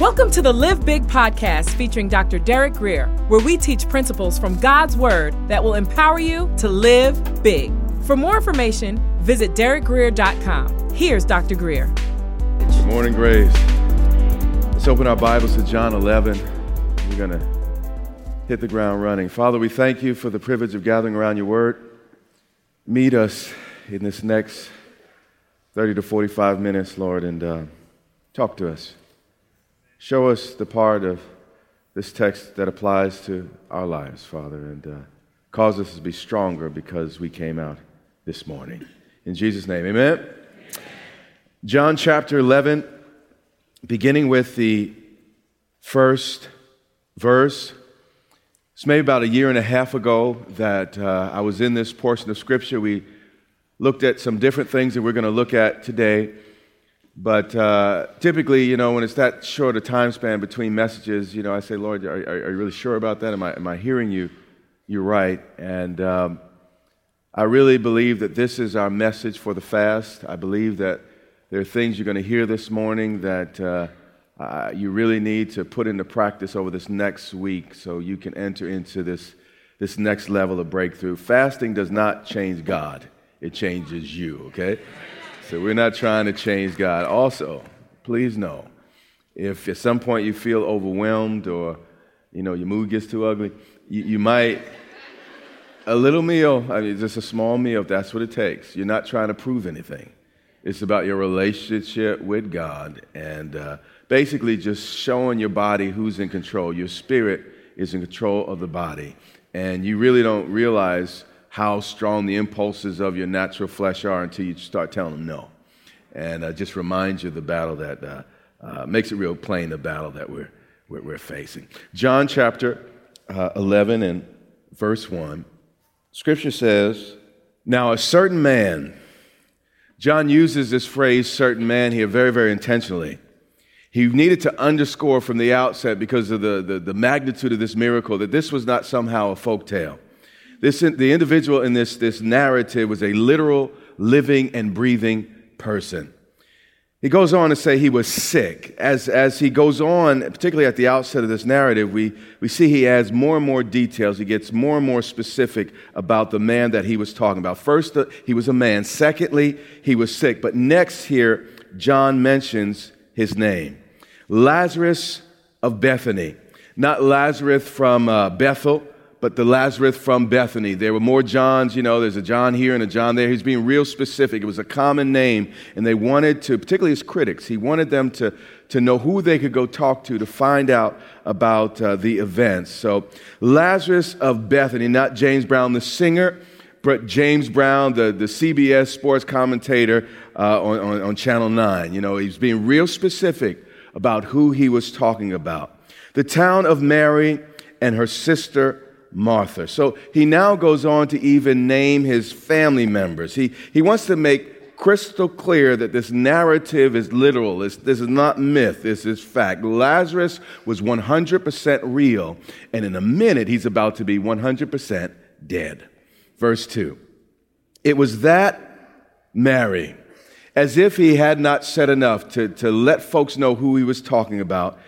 Welcome to the Live Big podcast featuring Dr. Derek Grier, where we teach principles from God's Word that will empower you to live big. For more information, visit derekgrier.com. Here's Dr. Grier. Good morning, Grace. Let's open our Bibles to John 11. We're going to hit the ground running. Father, we thank you for the privilege of gathering around your word. Meet us in this next 30 to 45 minutes, Lord, and uh, talk to us. Show us the part of this text that applies to our lives, Father, and uh, cause us to be stronger because we came out this morning. In Jesus' name, amen. amen. John chapter 11, beginning with the first verse. It's maybe about a year and a half ago that uh, I was in this portion of Scripture. We looked at some different things that we're going to look at today. But uh, typically, you know, when it's that short a time span between messages, you know, I say, Lord, are, are, you really sure about that? Am I, am I hearing you? You're right. And um, I really believe that this is our message for the fast. I believe that there are things you're going to hear this morning that uh, uh, you really need to put into practice over this next week so you can enter into this, this next level of breakthrough. Fasting does not change God, it changes you, okay? So we're not trying to change God. Also, please know, if at some point you feel overwhelmed or you know your mood gets too ugly, you, you might a little meal. I mean, just a small meal. If that's what it takes. You're not trying to prove anything. It's about your relationship with God and uh, basically just showing your body who's in control. Your spirit is in control of the body, and you really don't realize how strong the impulses of your natural flesh are until you start telling them no. And uh, just reminds you of the battle that uh, uh, makes it real plain the battle that we're, we're, we're facing. John chapter uh, 11 and verse 1, scripture says, Now a certain man, John uses this phrase certain man here very, very intentionally. He needed to underscore from the outset, because of the, the, the magnitude of this miracle, that this was not somehow a folk tale. This, the individual in this, this narrative was a literal, living, and breathing person. He goes on to say he was sick. As, as he goes on, particularly at the outset of this narrative, we, we see he adds more and more details. He gets more and more specific about the man that he was talking about. First, uh, he was a man. Secondly, he was sick. But next here, John mentions his name Lazarus of Bethany. Not Lazarus from uh, Bethel, but the Lazarus from Bethany. There were more Johns, you know, there's a John here and a John there. He's being real specific. It was a common name, and they wanted to, particularly his critics, he wanted them to, to know who they could go talk to to find out about uh, the events. So, Lazarus of Bethany, not James Brown, the singer, but James Brown, the, the CBS sports commentator uh, on, on, on Channel 9. You know, he's being real specific about who he was talking about. The town of Mary and her sister Martha. So he now goes on to even name his family members. He, he wants to make crystal clear that this narrative is literal. This, this is not myth, this is fact. Lazarus was 100% real, and in a minute, he's about to be 100% dead. Verse 2 It was that Mary, as if he had not said enough to, to let folks know who he was talking about,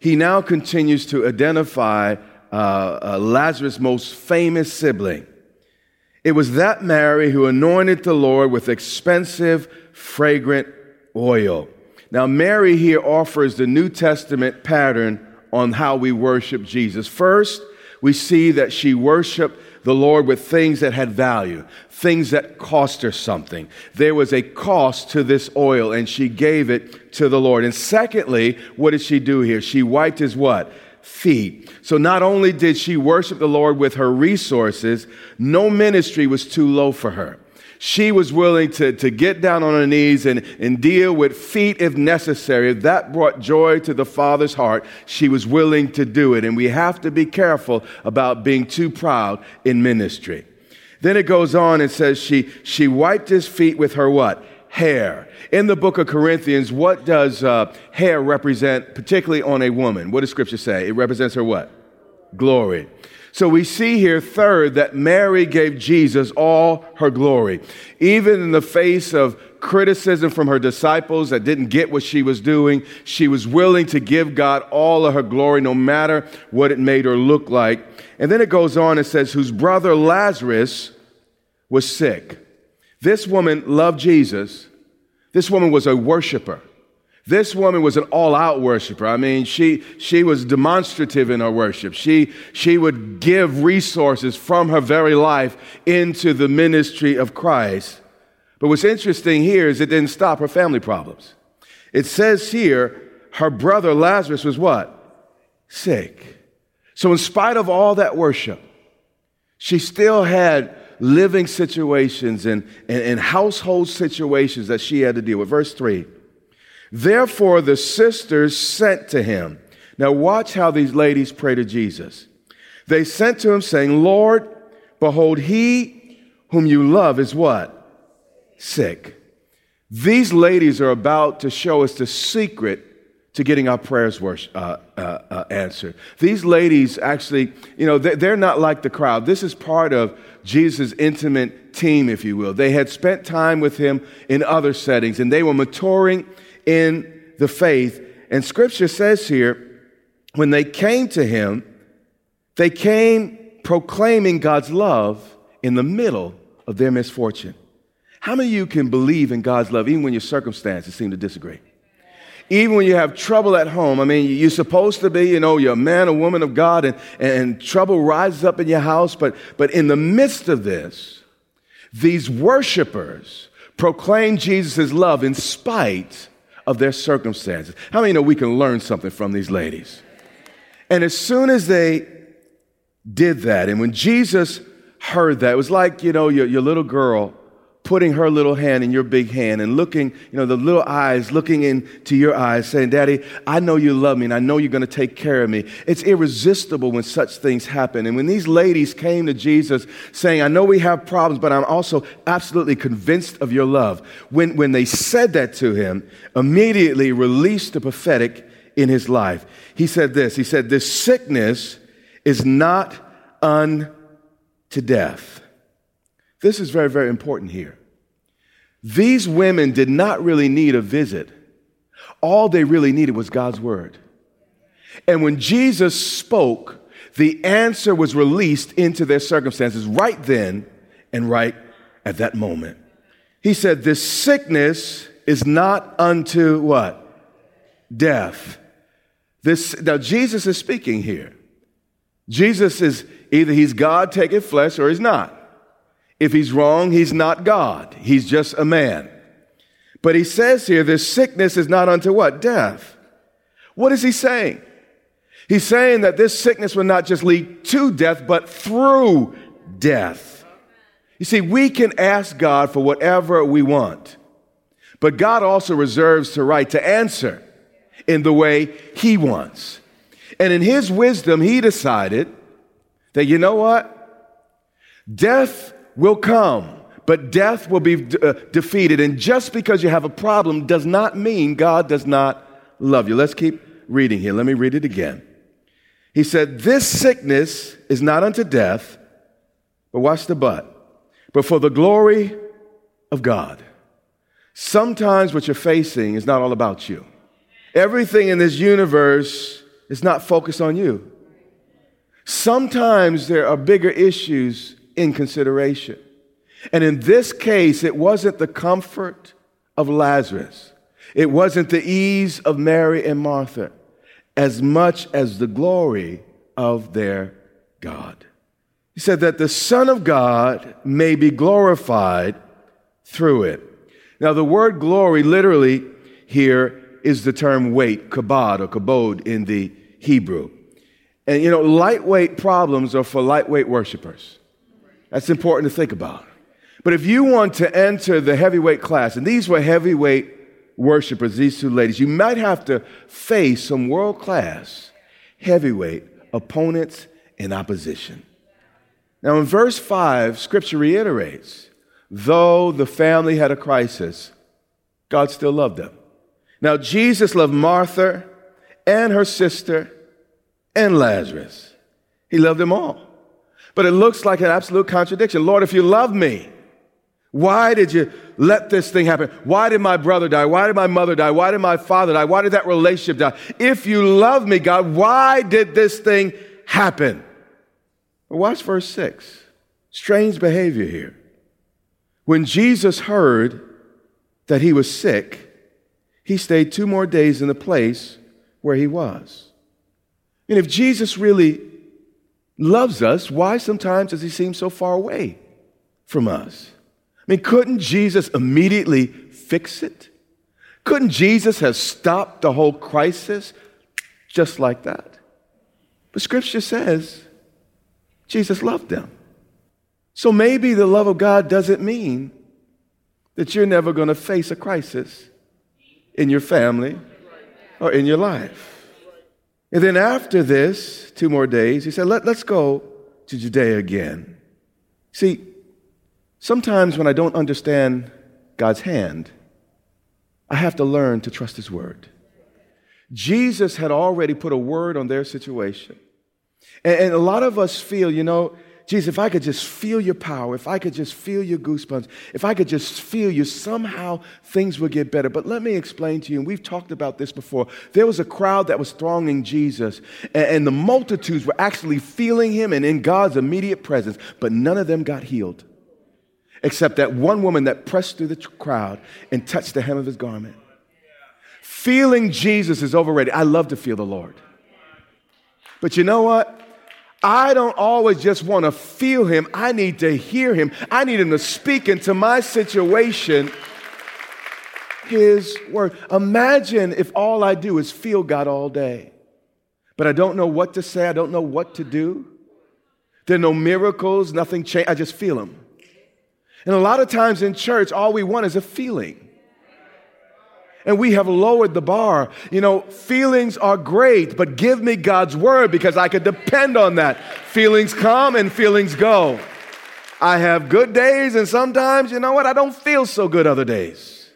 he now continues to identify uh, uh, Lazarus' most famous sibling. It was that Mary who anointed the Lord with expensive, fragrant oil. Now, Mary here offers the New Testament pattern on how we worship Jesus. First, we see that she worshiped the Lord with things that had value, things that cost her something. There was a cost to this oil, and she gave it to the Lord. And secondly, what did she do here? She wiped his what? Feet. So not only did she worship the Lord with her resources, no ministry was too low for her. She was willing to, to get down on her knees and, and deal with feet if necessary. If that brought joy to the Father's heart, she was willing to do it. And we have to be careful about being too proud in ministry. Then it goes on and says she, she wiped his feet with her what? Hair. In the book of Corinthians, what does uh, hair represent, particularly on a woman? What does scripture say? It represents her what? Glory. So we see here, third, that Mary gave Jesus all her glory. Even in the face of criticism from her disciples that didn't get what she was doing, she was willing to give God all of her glory, no matter what it made her look like. And then it goes on and says, whose brother Lazarus was sick. This woman loved Jesus. This woman was a worshiper. This woman was an all out worshiper. I mean, she, she was demonstrative in her worship. She, she would give resources from her very life into the ministry of Christ. But what's interesting here is it didn't stop her family problems. It says here, her brother Lazarus was what? Sick. So, in spite of all that worship, she still had living situations and, and, and household situations that she had to deal with. Verse 3 Therefore, the sisters sent to him. Now, watch how these ladies pray to Jesus. They sent to him, saying, Lord, behold, he whom you love is what? Sick. These ladies are about to show us the secret to getting our prayers uh, uh, uh, answered. These ladies actually, you know, they're not like the crowd. This is part of Jesus' intimate team, if you will. They had spent time with him in other settings and they were maturing in the faith. And scripture says here, when they came to him, they came proclaiming God's love in the middle of their misfortune. How many of you can believe in God's love even when your circumstances seem to disagree? Even when you have trouble at home, I mean, you're supposed to be, you know, you're a man or woman of God and, and trouble rises up in your house, but, but in the midst of this, these worshipers proclaim Jesus' love in spite of their circumstances. How many know we can learn something from these ladies? And as soon as they did that, and when Jesus heard that, it was like, you know, your, your little girl putting her little hand in your big hand and looking, you know, the little eyes looking into your eyes, saying, Daddy, I know you love me and I know you're going to take care of me. It's irresistible when such things happen. And when these ladies came to Jesus saying, I know we have problems, but I'm also absolutely convinced of your love, when, when they said that to him, immediately released the prophetic in his life. He said this He said, This sickness is not unto death this is very, very important here. These women did not really need a visit. All they really needed was God's word. And when Jesus spoke, the answer was released into their circumstances right then and right at that moment. He said, This sickness is not unto what? Death. This, now, Jesus is speaking here. Jesus is either he's God taking flesh or he's not. If he's wrong, he's not God. He's just a man. But he says here, this sickness is not unto what? Death. What is he saying? He's saying that this sickness will not just lead to death, but through death. You see, we can ask God for whatever we want, but God also reserves the right to answer in the way He wants. And in His wisdom, He decided that, you know what? Death will come, but death will be uh, defeated. And just because you have a problem does not mean God does not love you. Let's keep reading here. Let me read it again. He said, This sickness is not unto death, but watch the but, but for the glory of God. Sometimes what you're facing is not all about you. Everything in this universe is not focused on you. Sometimes there are bigger issues in consideration. And in this case, it wasn't the comfort of Lazarus, it wasn't the ease of Mary and Martha, as much as the glory of their God. He said that the Son of God may be glorified through it. Now, the word glory literally here is the term weight, kabod or kabod in the Hebrew. And you know, lightweight problems are for lightweight worshipers. That's important to think about. But if you want to enter the heavyweight class, and these were heavyweight worshipers, these two ladies, you might have to face some world class heavyweight opponents in opposition. Now, in verse 5, scripture reiterates though the family had a crisis, God still loved them. Now, Jesus loved Martha and her sister and Lazarus. He loved them all. But it looks like an absolute contradiction. Lord, if you love me, why did you let this thing happen? Why did my brother die? Why did my mother die? Why did my father die? Why did that relationship die? If you love me, God, why did this thing happen? Watch verse 6. Strange behavior here. When Jesus heard that he was sick, he stayed two more days in the place where he was. And if Jesus really loves us, why sometimes does he seem so far away from us? I mean, couldn't Jesus immediately fix it? Couldn't Jesus have stopped the whole crisis just like that? But scripture says Jesus loved them. So maybe the love of God doesn't mean that you're never going to face a crisis in your family or in your life. And then after this, two more days, he said, Let, Let's go to Judea again. See, sometimes when I don't understand God's hand, I have to learn to trust His word. Jesus had already put a word on their situation. And, and a lot of us feel, you know, Jesus, if I could just feel your power, if I could just feel your goosebumps, if I could just feel you, somehow things would get better. But let me explain to you, and we've talked about this before. There was a crowd that was thronging Jesus, and, and the multitudes were actually feeling him and in God's immediate presence, but none of them got healed, except that one woman that pressed through the crowd and touched the hem of his garment. Feeling Jesus is overrated. I love to feel the Lord. But you know what? I don't always just want to feel him. I need to hear him. I need him to speak into my situation his word. Imagine if all I do is feel God all day, but I don't know what to say, I don't know what to do. There are no miracles, nothing changed. I just feel him. And a lot of times in church, all we want is a feeling and we have lowered the bar. You know, feelings are great, but give me God's word because I could depend on that. Feelings come and feelings go. I have good days, and sometimes, you know what, I don't feel so good other days.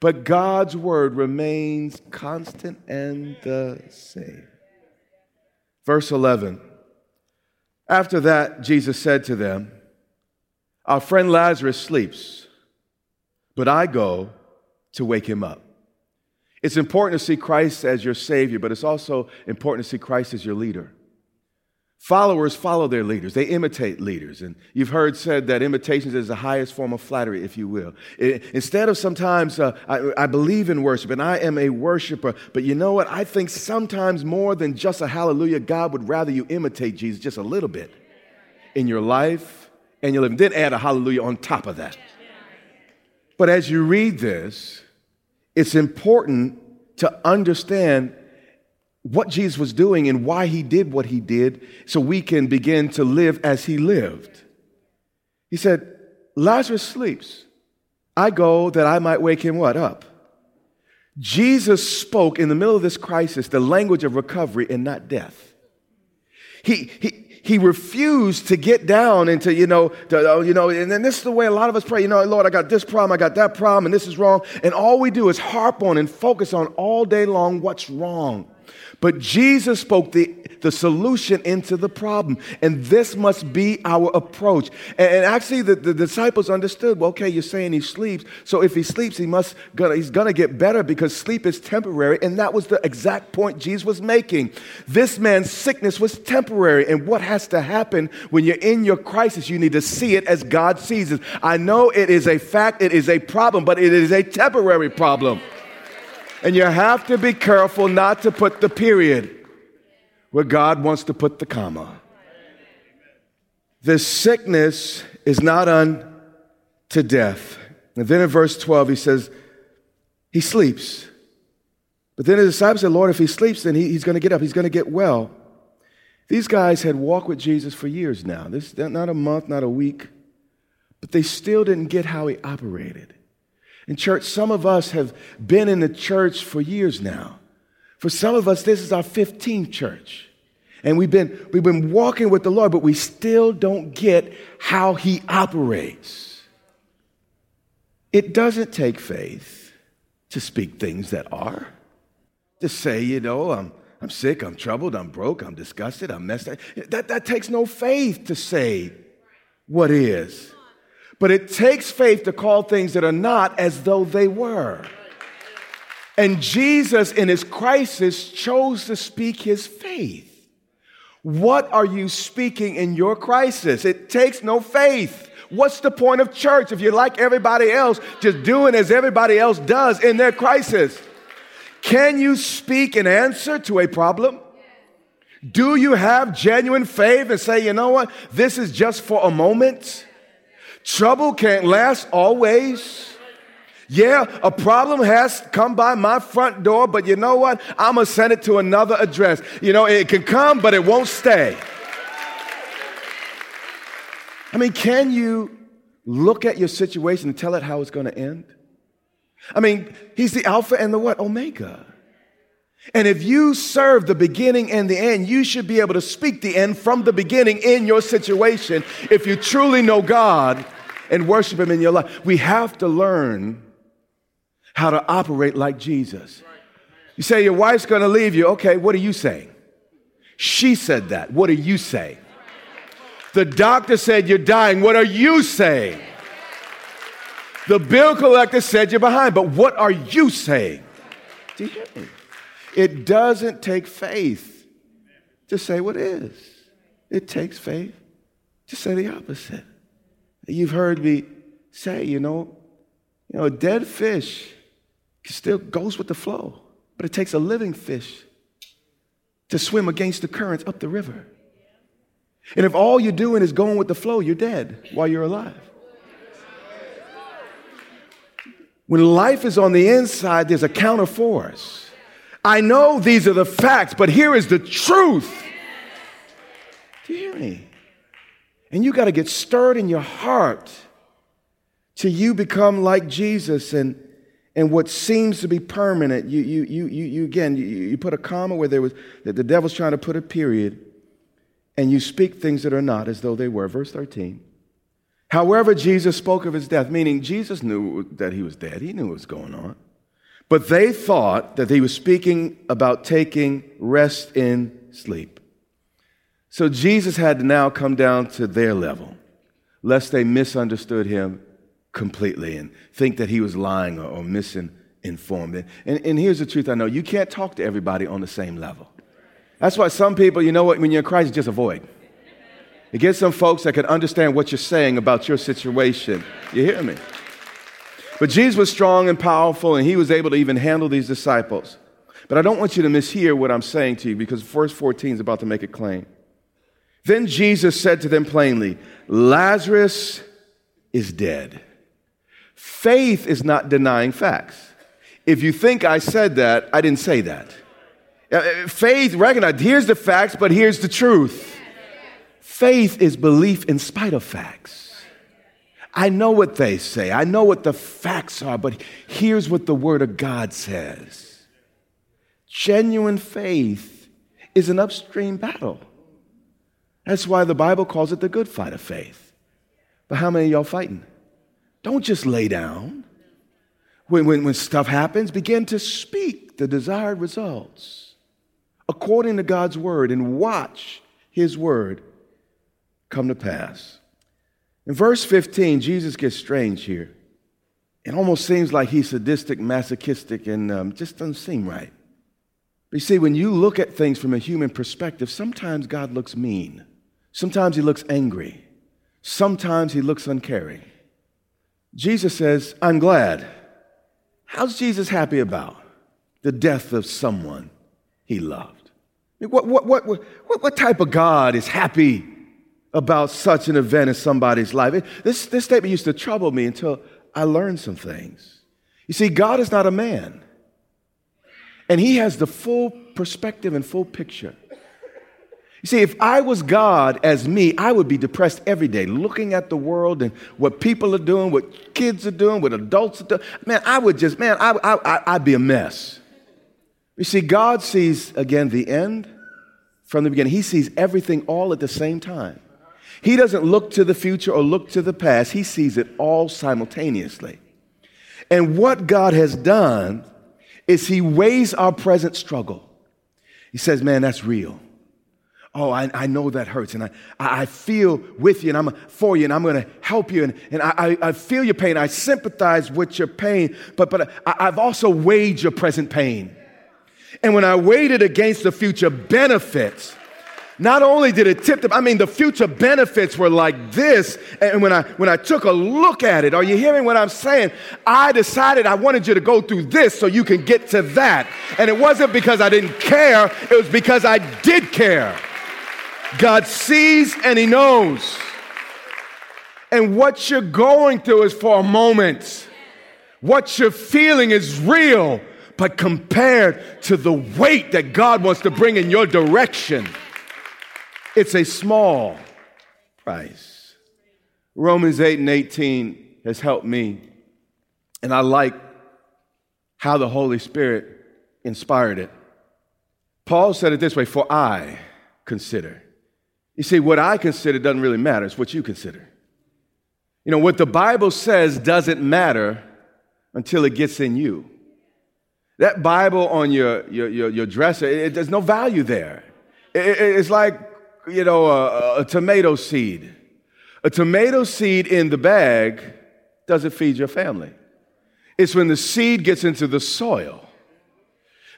But God's word remains constant and the same. Verse 11. After that, Jesus said to them, Our friend Lazarus sleeps, but I go to wake him up. It's important to see Christ as your Savior, but it's also important to see Christ as your leader. Followers follow their leaders. They imitate leaders. And you've heard said that imitation is the highest form of flattery, if you will. It, instead of sometimes, uh, I, I believe in worship and I am a worshiper, but you know what? I think sometimes more than just a hallelujah, God would rather you imitate Jesus just a little bit in your life and your living. Then add a hallelujah on top of that. But as you read this, it's important to understand what Jesus was doing and why he did what he did so we can begin to live as he lived. He said, Lazarus sleeps. I go that I might wake him what up? Jesus spoke in the middle of this crisis the language of recovery and not death. He, he, he refused to get down into, you know, to, uh, you know, and then this is the way a lot of us pray, you know, Lord, I got this problem, I got that problem, and this is wrong. And all we do is harp on and focus on all day long what's wrong. But Jesus spoke the, the solution into the problem. And this must be our approach. And, and actually, the, the, disciples understood well, okay, you're saying he sleeps. So if he sleeps, he must gonna, he's going to get better because sleep is temporary. And that was the exact point Jesus was making. This man's sickness was temporary. And what has to happen when you're in your crisis, you need to see it as God sees it. I know it is a fact, it is a problem, but it is a temporary problem. And you have to be careful not to put the period where God wants to put the comma. This sickness is not unto death. And then in verse 12, he says, He sleeps. But then his disciples said, Lord, if he sleeps, then he, he's going to get up, he's going to get well. These guys had walked with Jesus for years now. This not a month, not a week, but they still didn't get how he operated. In church, some of us have been in the church for years now. For some of us, this is our 15th church. And we've been, we've been walking with the Lord, but we still don't get how He operates. It doesn't take faith to speak things that are. To say, you know, I'm, I'm sick, I'm troubled, I'm broke, I'm disgusted, I'm messed up. That, that takes no faith to say what is. But it takes faith to call things that are not as though they were. And Jesus, in his crisis, chose to speak his faith. What are you speaking in your crisis? It takes no faith. What's the point of church if you're like everybody else, just doing as everybody else does in their crisis? Can you speak an answer to a problem? Do you have genuine faith and say, you know what, this is just for a moment? Trouble can't last always. Yeah, a problem has come by my front door, but you know what? I'm going to send it to another address. You know, it can come, but it won't stay. I mean, can you look at your situation and tell it how it's going to end? I mean, he's the Alpha and the what? Omega. And if you serve the beginning and the end, you should be able to speak the end from the beginning in your situation if you truly know God and worship Him in your life. We have to learn how to operate like Jesus. You say your wife's going to leave you. Okay, what are you saying? She said that. What are you saying? The doctor said you're dying. What are you saying? The bill collector said you're behind. But what are you saying? Do you hear me? It doesn't take faith to say what is. It takes faith to say the opposite. You've heard me say, you know, you know, a dead fish still goes with the flow, but it takes a living fish to swim against the currents up the river. And if all you're doing is going with the flow, you're dead while you're alive. When life is on the inside, there's a counter force. I know these are the facts, but here is the truth. Do you hear me? And you got to get stirred in your heart till you become like Jesus and and what seems to be permanent, you, you, you, you, you again, you, you put a comma where there was, that the devil's trying to put a period, and you speak things that are not as though they were. Verse 13. However, Jesus spoke of his death, meaning Jesus knew that he was dead. He knew what was going on. But they thought that he was speaking about taking rest in sleep. So Jesus had to now come down to their level, lest they misunderstood him completely and think that he was lying or, or misinformed. And, and here's the truth I know you can't talk to everybody on the same level. That's why some people, you know what, when you're in Christ, just avoid. You get some folks that can understand what you're saying about your situation. You hear me? But Jesus was strong and powerful, and he was able to even handle these disciples. But I don't want you to mishear what I'm saying to you because verse 14 is about to make a claim. Then Jesus said to them plainly, Lazarus is dead. Faith is not denying facts. If you think I said that, I didn't say that. Uh, uh, faith, recognize, here's the facts, but here's the truth. Faith is belief in spite of facts. I know what they say, I know what the facts are, but here's what the Word of God says. Genuine faith is an upstream battle. That's why the Bible calls it the good fight of faith. But how many of y'all fighting? Don't just lay down. When, when, when stuff happens, begin to speak the desired results according to God's word and watch his word come to pass. In verse 15, Jesus gets strange here. It almost seems like he's sadistic, masochistic, and um, just doesn't seem right. But you see, when you look at things from a human perspective, sometimes God looks mean. Sometimes he looks angry. Sometimes he looks uncaring. Jesus says, I'm glad. How's Jesus happy about the death of someone he loved? What, what, what, what, what type of God is happy about such an event in somebody's life? This, this statement used to trouble me until I learned some things. You see, God is not a man, and he has the full perspective and full picture. You see, if I was God as me, I would be depressed every day looking at the world and what people are doing, what kids are doing, what adults are doing. Man, I would just, man, I, I, I'd be a mess. You see, God sees, again, the end from the beginning. He sees everything all at the same time. He doesn't look to the future or look to the past, He sees it all simultaneously. And what God has done is He weighs our present struggle. He says, Man, that's real. Oh, I, I know that hurts, and I, I feel with you, and I'm for you, and I'm going to help you, and, and I, I feel your pain. I sympathize with your pain, but, but I, I've also weighed your present pain. And when I weighed it against the future benefits, not only did it tip the, I mean, the future benefits were like this. And when I, when I took a look at it, are you hearing what I'm saying? I decided I wanted you to go through this so you can get to that. And it wasn't because I didn't care, it was because I did care. God sees and He knows. And what you're going through is for a moment. What you're feeling is real, but compared to the weight that God wants to bring in your direction, it's a small price. Romans 8 and 18 has helped me, and I like how the Holy Spirit inspired it. Paul said it this way For I consider. You see, what I consider doesn't really matter, it's what you consider. You know, what the Bible says doesn't matter until it gets in you. That Bible on your, your, your, your dresser, it, there's no value there. It, it, it's like you know, a, a tomato seed. A tomato seed in the bag doesn't feed your family. It's when the seed gets into the soil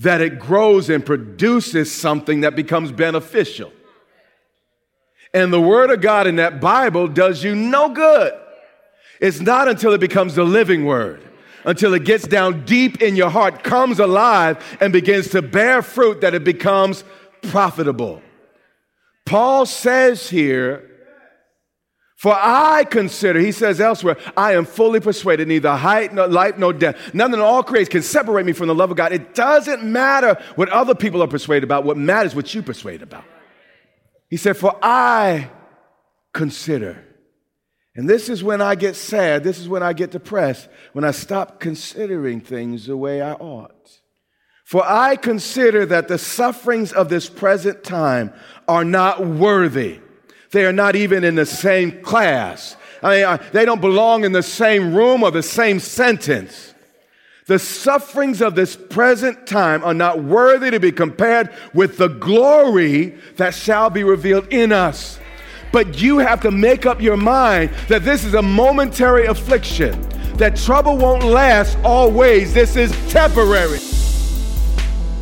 that it grows and produces something that becomes beneficial. And the Word of God in that Bible does you no good. It's not until it becomes the living Word, until it gets down deep in your heart, comes alive, and begins to bear fruit that it becomes profitable. Paul says here, for I consider, he says elsewhere, I am fully persuaded neither height, nor life, nor death, none in all creation can separate me from the love of God. It doesn't matter what other people are persuaded about. What matters what you persuade about. He said, for I consider. And this is when I get sad. This is when I get depressed, when I stop considering things the way I ought. For I consider that the sufferings of this present time are not worthy. They are not even in the same class. I mean, uh, they don't belong in the same room or the same sentence. The sufferings of this present time are not worthy to be compared with the glory that shall be revealed in us. But you have to make up your mind that this is a momentary affliction, that trouble won't last always. This is temporary.